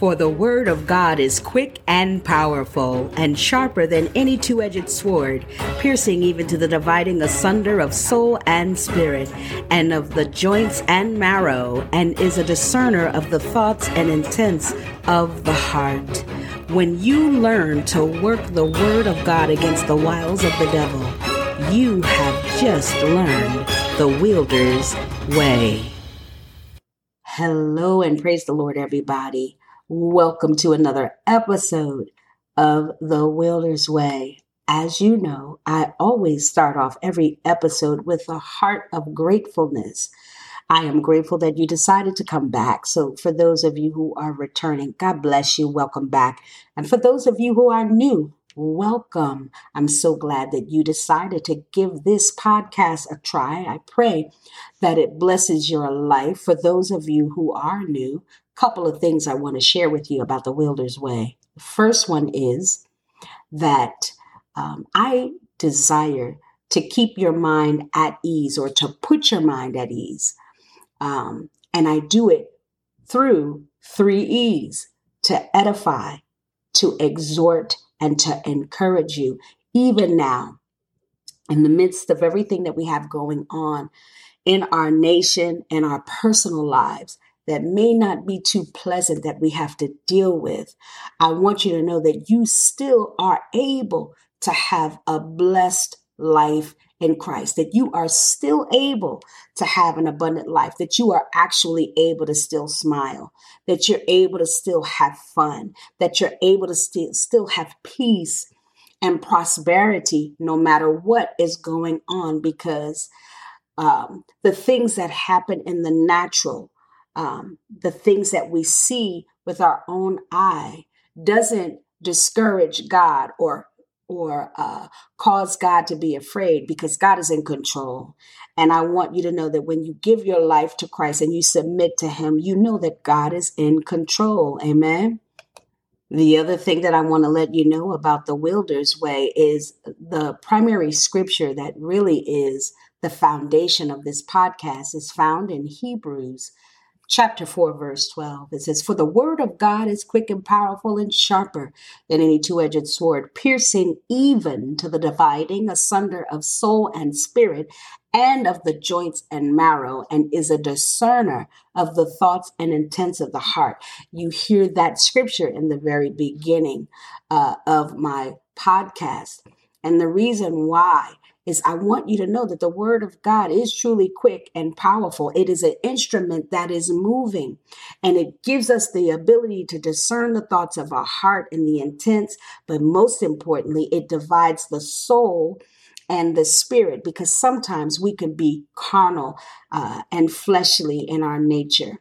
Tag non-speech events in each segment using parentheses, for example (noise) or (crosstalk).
For the word of God is quick and powerful, and sharper than any two edged sword, piercing even to the dividing asunder of soul and spirit, and of the joints and marrow, and is a discerner of the thoughts and intents of the heart. When you learn to work the word of God against the wiles of the devil, you have just learned the wielder's way. Hello and praise the Lord, everybody. Welcome to another episode of The Wielder's Way. As you know, I always start off every episode with a heart of gratefulness. I am grateful that you decided to come back. So, for those of you who are returning, God bless you. Welcome back. And for those of you who are new, welcome. I'm so glad that you decided to give this podcast a try. I pray that it blesses your life. For those of you who are new, couple of things I want to share with you about the Wielder's Way. The first one is that um, I desire to keep your mind at ease or to put your mind at ease. Um, and I do it through three E's to edify, to exhort, and to encourage you, even now, in the midst of everything that we have going on in our nation and our personal lives that may not be too pleasant that we have to deal with, I want you to know that you still are able to have a blessed life in Christ, that you are still able to have an abundant life, that you are actually able to still smile, that you're able to still have fun, that you're able to still, still have peace and prosperity no matter what is going on, because um, the things that happen in the natural um, the things that we see with our own eye doesn't discourage God or or uh, cause God to be afraid because God is in control. And I want you to know that when you give your life to Christ and you submit to Him, you know that God is in control. Amen. The other thing that I want to let you know about the Wielder's Way is the primary scripture that really is the foundation of this podcast is found in Hebrews chapter 4, verse 12. It says, For the word of God is quick and powerful and sharper than any two edged sword, piercing even to the dividing asunder of soul and spirit and of the joints and marrow, and is a discerner of the thoughts and intents of the heart. You hear that scripture in the very beginning uh, of my podcast. And the reason why is I want you to know that the word of God is truly quick and powerful. It is an instrument that is moving and it gives us the ability to discern the thoughts of our heart and the intents. But most importantly, it divides the soul and the spirit because sometimes we can be carnal uh, and fleshly in our nature.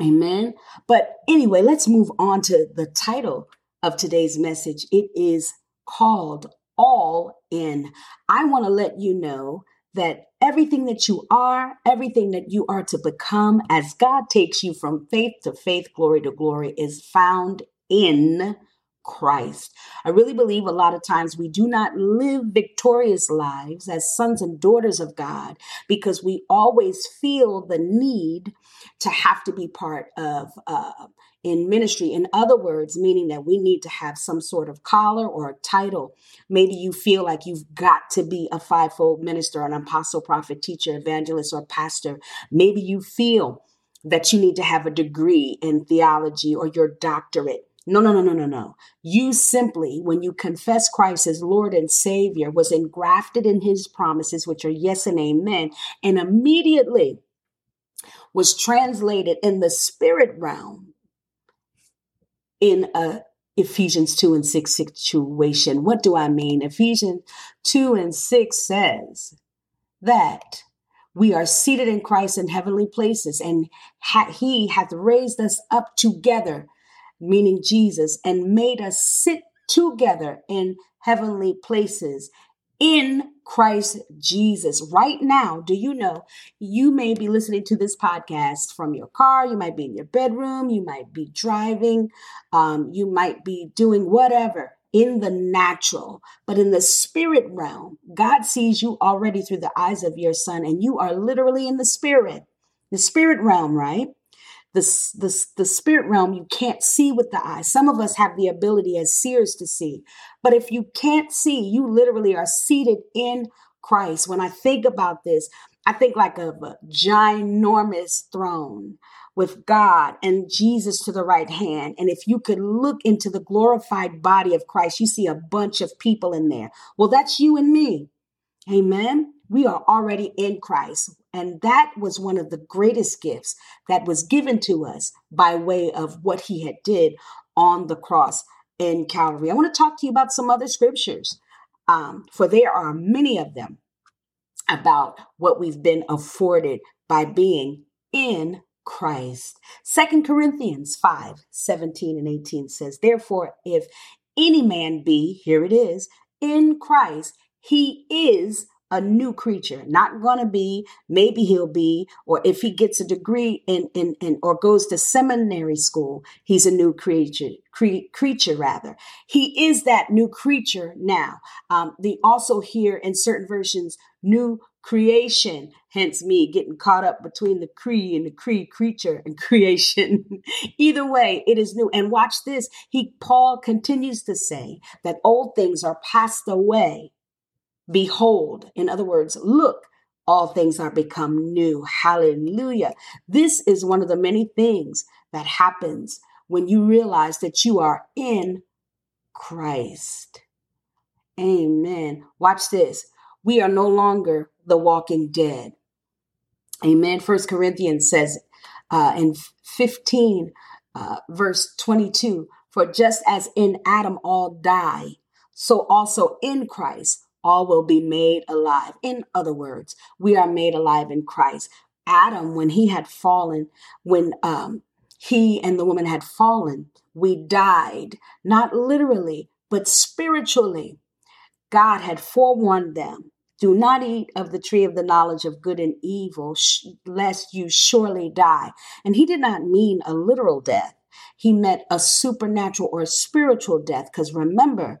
Amen. But anyway, let's move on to the title of today's message. It is called all in. I want to let you know that everything that you are, everything that you are to become as God takes you from faith to faith, glory to glory, is found in Christ. I really believe a lot of times we do not live victorious lives as sons and daughters of God because we always feel the need to have to be part of uh, in ministry. In other words, meaning that we need to have some sort of collar or a title. Maybe you feel like you've got to be a fivefold minister, an apostle, prophet, teacher, evangelist, or pastor. Maybe you feel that you need to have a degree in theology or your doctorate. No, no, no, no, no, no. You simply, when you confess Christ as Lord and Savior, was engrafted in his promises, which are yes and amen, and immediately was translated in the spirit realm in a Ephesians 2 and 6 situation. What do I mean? Ephesians 2 and 6 says that we are seated in Christ in heavenly places, and ha- He hath raised us up together, meaning Jesus, and made us sit together in heavenly places in Christ Jesus. Right now, do you know you may be listening to this podcast from your car, you might be in your bedroom, you might be driving, um, you might be doing whatever in the natural, but in the spirit realm, God sees you already through the eyes of your son, and you are literally in the spirit, the spirit realm, right? The, the, the spirit realm you can't see with the eye. Some of us have the ability as seers to see. But if you can't see, you literally are seated in Christ. When I think about this, I think like a ginormous throne with God and Jesus to the right hand. And if you could look into the glorified body of Christ, you see a bunch of people in there. Well, that's you and me. Amen. We are already in Christ. And that was one of the greatest gifts that was given to us by way of what he had did on the cross in Calvary. I want to talk to you about some other scriptures, um, for there are many of them about what we've been afforded by being in Christ. Second Corinthians 5 17 and 18 says, Therefore, if any man be, here it is, in Christ, he is a new creature not going to be maybe he'll be or if he gets a degree in, in, in or goes to seminary school he's a new creature cre- creature rather. He is that new creature now. Um, they also hear in certain versions new creation hence me getting caught up between the cree and the cree creature and (laughs) creation. Either way it is new. And watch this he paul continues to say that old things are passed away behold in other words look all things are become new. Hallelujah. This is one of the many things that happens when you realize that you are in christ. Amen. Watch this. We are no longer the walking dead. Amen. First Corinthians says uh, in 15, uh, verse 22 For just as in Adam all die, so also in Christ all will be made alive. In other words, we are made alive in Christ. Adam, when he had fallen, when um, he and the woman had fallen, we died, not literally, but spiritually. God had forewarned them do not eat of the tree of the knowledge of good and evil, sh- lest you surely die. And he did not mean a literal death. He meant a supernatural or a spiritual death. Because remember,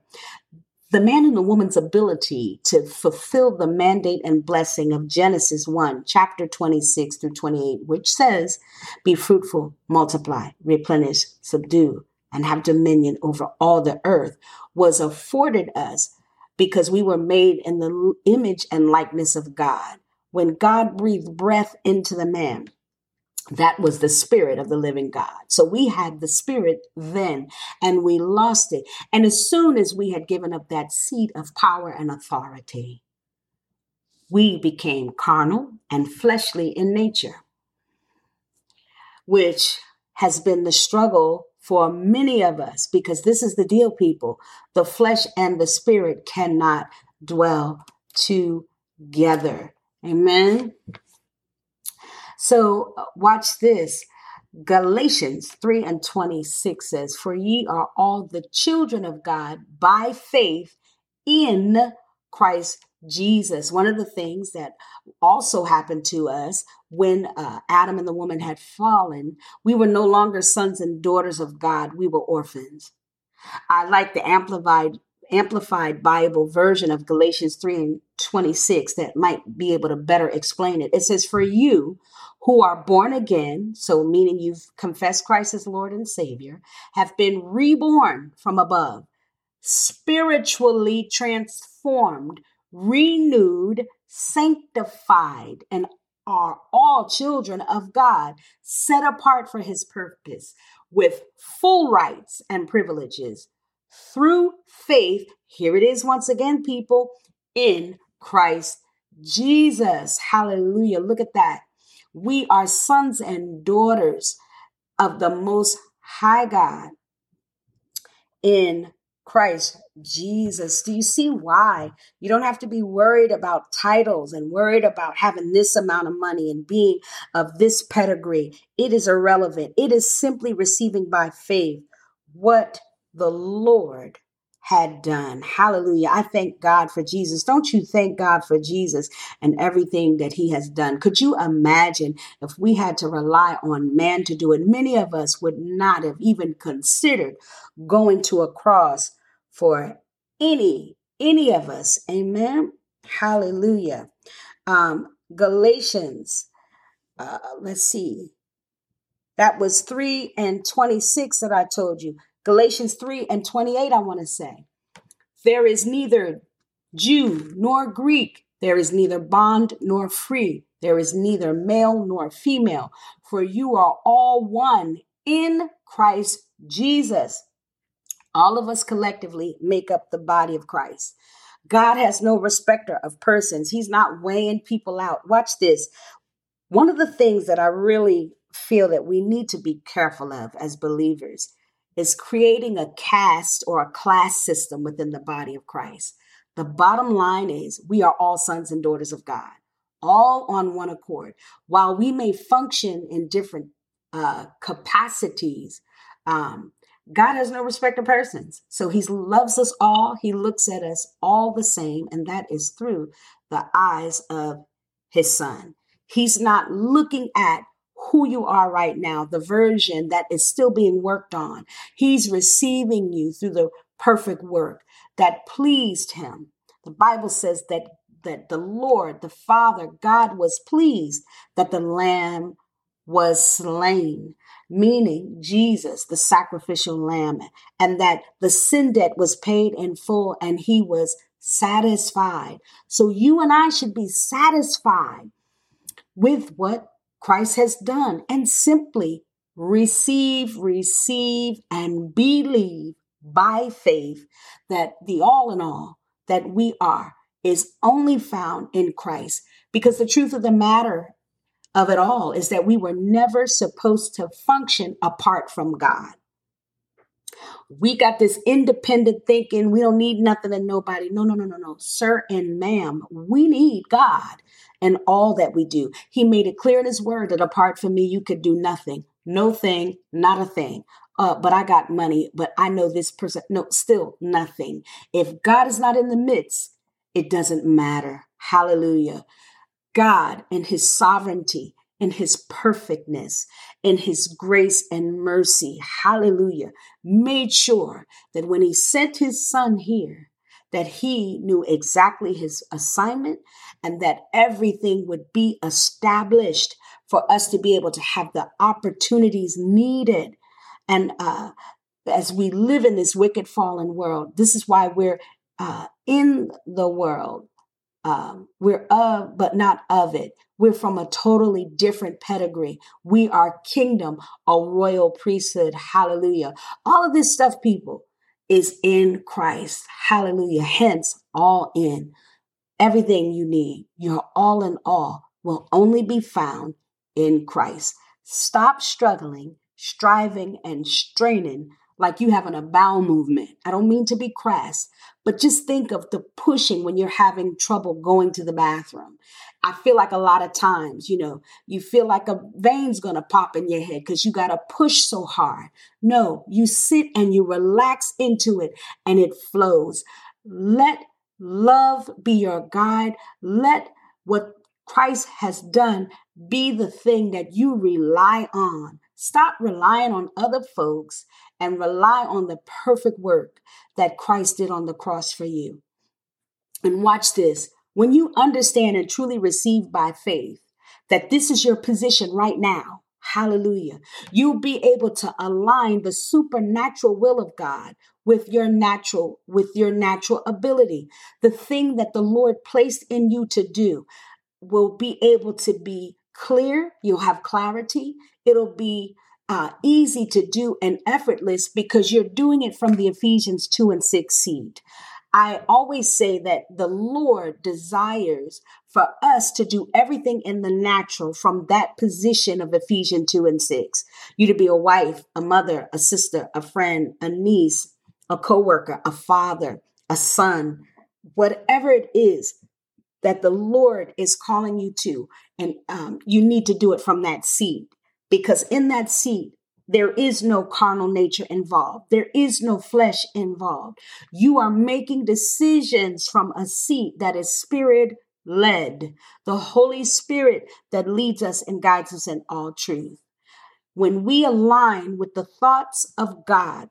the man and the woman's ability to fulfill the mandate and blessing of Genesis 1, chapter 26 through 28, which says, Be fruitful, multiply, replenish, subdue, and have dominion over all the earth, was afforded us because we were made in the image and likeness of God. When God breathed breath into the man, that was the spirit of the living God. So we had the spirit then and we lost it. And as soon as we had given up that seat of power and authority, we became carnal and fleshly in nature, which has been the struggle for many of us because this is the deal, people. The flesh and the spirit cannot dwell together. Amen. So, uh, watch this. Galatians 3 and 26 says, For ye are all the children of God by faith in Christ Jesus. One of the things that also happened to us when uh, Adam and the woman had fallen, we were no longer sons and daughters of God, we were orphans. I like the amplified amplified Bible version of Galatians 3 and 26 that might be able to better explain it. It says, For you who are born again, so meaning you've confessed Christ as Lord and Savior, have been reborn from above, spiritually transformed renewed, sanctified, and are all children of God, set apart for his purpose, with full rights and privileges through faith. Here it is once again, people, in Christ Jesus. Hallelujah. Look at that. We are sons and daughters of the Most High God in Christ Jesus. Do you see why? You don't have to be worried about titles and worried about having this amount of money and being of this pedigree. It is irrelevant. It is simply receiving by faith what the Lord had done. Hallelujah. I thank God for Jesus. Don't you thank God for Jesus and everything that he has done? Could you imagine if we had to rely on man to do it? Many of us would not have even considered going to a cross for any any of us. Amen. Hallelujah. Um Galatians uh let's see. That was 3 and 26 that I told you. Galatians 3 and 28, I want to say. There is neither Jew nor Greek, there is neither bond nor free, there is neither male nor female, for you are all one in Christ Jesus. All of us collectively make up the body of Christ. God has no respecter of persons. He's not weighing people out. Watch this. One of the things that I really feel that we need to be careful of as believers is creating a caste or a class system within the body of Christ. The bottom line is we are all sons and daughters of God, all on one accord. While we may function in different uh, capacities, um, God has no respect of persons. So he loves us all. He looks at us all the same, and that is through the eyes of his son. He's not looking at who you are right now, the version that is still being worked on. He's receiving you through the perfect work that pleased him. The Bible says that that the Lord, the Father, God was pleased that the lamb was slain, meaning Jesus, the sacrificial lamb, and that the sin debt was paid in full and he was satisfied. So you and I should be satisfied with what Christ has done and simply receive, receive, and believe by faith that the all in all that we are is only found in Christ. Because the truth of the matter of it all is that we were never supposed to function apart from God. We got this independent thinking. We don't need nothing and nobody. No, no, no, no, no. Sir and ma'am, we need God and all that we do. He made it clear in his word that apart from me, you could do nothing. No thing, not a thing. Uh, but I got money, but I know this person. No, still nothing. If God is not in the midst, it doesn't matter. Hallelujah. God and his sovereignty and his perfectness in his grace and mercy, hallelujah, made sure that when he sent his son here, that he knew exactly his assignment and that everything would be established for us to be able to have the opportunities needed. And uh, as we live in this wicked, fallen world, this is why we're uh, in the world um, we're of, but not of it. We're from a totally different pedigree. We are kingdom, a royal priesthood. Hallelujah. All of this stuff, people, is in Christ. Hallelujah. Hence, all in. Everything you need, your all in all, will only be found in Christ. Stop struggling, striving, and straining like you having a bowel movement. I don't mean to be crass, but just think of the pushing when you're having trouble going to the bathroom. I feel like a lot of times, you know, you feel like a vein's to pop in your head because you got to push so hard. No, you sit and you relax into it and it flows. Let love be your guide. Let what Christ has done be the thing that you rely on. Stop relying on other folks and rely on the perfect work that Christ did on the cross for you. And watch this when you understand and truly receive by faith that this is your position right now, hallelujah, you'll be able to align the supernatural will of God with your natural with your natural ability the thing that the lord placed in you to do will be able to be clear you'll have clarity it'll be uh, easy to do and effortless because you're doing it from the Ephesians 2 and 6 seed. I always say that the Lord desires for us to do everything in the natural from that position of Ephesians 2 and 6. You to be a wife, a mother, a sister, a friend, a niece, a coworker, a father, a son, whatever it is that the Lord is calling you to, and um, you need to do it from that seat because in that seed, there is no carnal nature involved. There is no flesh involved. You are making decisions from a seat that is spirit led, the Holy Spirit that leads us and guides us in all truth. When we align with the thoughts of God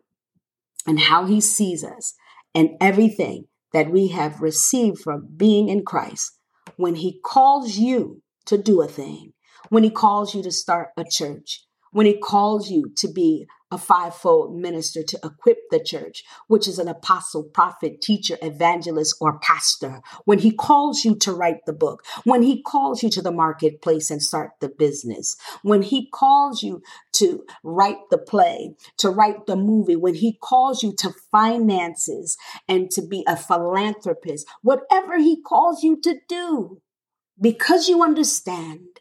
and how He sees us and everything that we have received from being in Christ, when He calls you to do a thing, when he calls you to start a church, when he calls you to be a fivefold minister to equip the church, which is an apostle, prophet, teacher, evangelist, or pastor. When he calls you to write the book, when he calls you to the marketplace and start the business, when he calls you to write the play, to write the movie, when he calls you to finances and to be a philanthropist, whatever he calls you to do, because you understand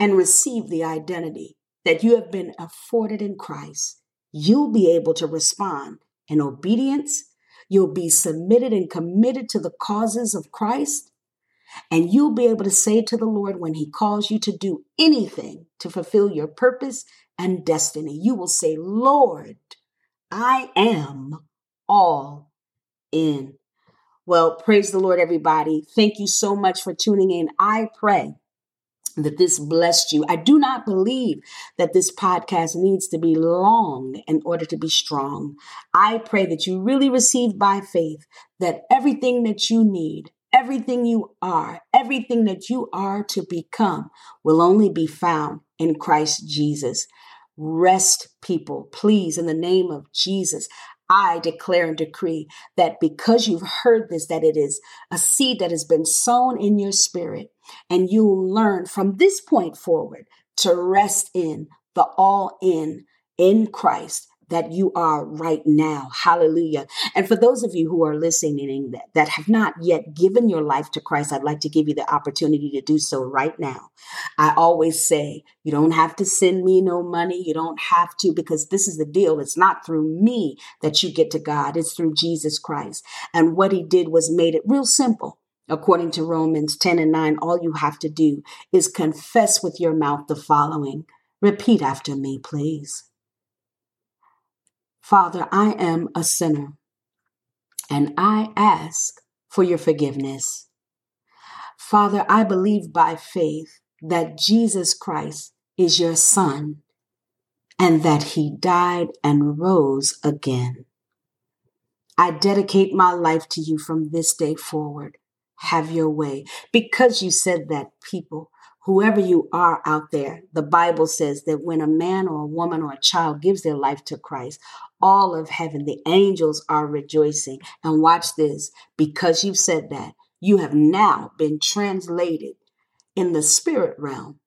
and receive the identity that you have been afforded in Christ, you'll be able to respond in obedience. You'll be submitted and committed to the causes of Christ. And you'll be able to say to the Lord when He calls you to do anything to fulfill your purpose and destiny, you will say, Lord, I am all in. Well, praise the Lord, everybody. Thank you so much for tuning in. I pray that this blessed you. I do not believe that this podcast needs to be long in order to be strong. I pray that you really receive by faith that everything that you need, everything you are, everything that you are to become will only be found in Christ Jesus. Rest, people, please, in the name of Jesus. I declare and decree that because you've heard this, that it is a seed that has been sown in your spirit, and you'll learn from this point forward to rest in the all in in Christ that you are right now. Hallelujah. And for those of you who are listening that, that have not yet given your life to Christ, I'd like to give you the opportunity to do so right now. I always say, you don't have to send me no money. You don't have to, because this is the deal. It's not through me that you get to God. It's through Jesus Christ. And what he did was made it real simple. According to Romans 10 and 9, all you have to do is confess with your mouth the following. Repeat after me, please. Father, I am a sinner and I ask for your forgiveness. Father, I believe by faith that Jesus Christ is your Son and that he died and rose again. I dedicate my life to you from this day forward. Have your way. Because you said that, people, whoever you are out there, the Bible says that when a man or a woman or a child gives their life to Christ, all of heaven, the angels are rejoicing. And watch this because you've said that, you have now been translated in the spirit realm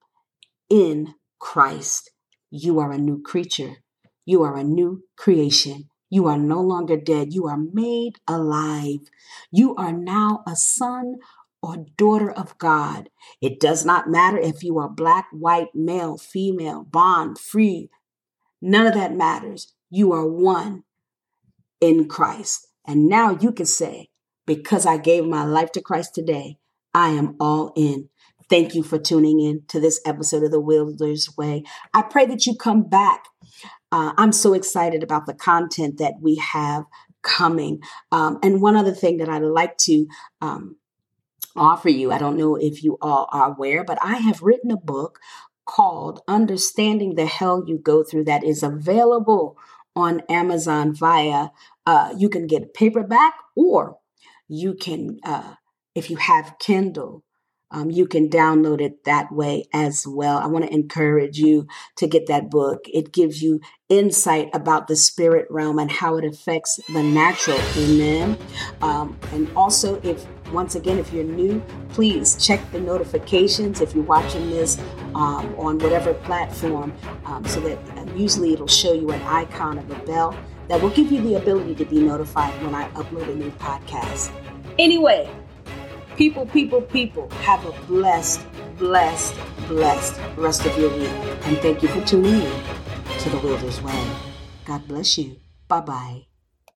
in Christ. You are a new creature, you are a new creation. You are no longer dead. You are made alive. You are now a son or daughter of God. It does not matter if you are black, white, male, female, bond, free. None of that matters. You are one in Christ. And now you can say, because I gave my life to Christ today, I am all in. Thank you for tuning in to this episode of The Wielder's Way. I pray that you come back. Uh, I'm so excited about the content that we have coming. Um, and one other thing that I'd like to um, offer you, I don't know if you all are aware, but I have written a book called Understanding the Hell You Go Through that is available on Amazon via, uh, you can get paperback or you can, uh, if you have Kindle, um, you can download it that way as well. I want to encourage you to get that book. It gives you insight about the spirit realm and how it affects the natural. Amen. Um, and also, if once again, if you're new, please check the notifications if you're watching this um, on whatever platform, um, so that uh, usually it'll show you an icon of a bell that will give you the ability to be notified when I upload a new podcast. Anyway, people, people, people, have a blessed, blessed, blessed rest of your week. And thank you for tuning in to the Wielder's Way. God bless you. Bye bye.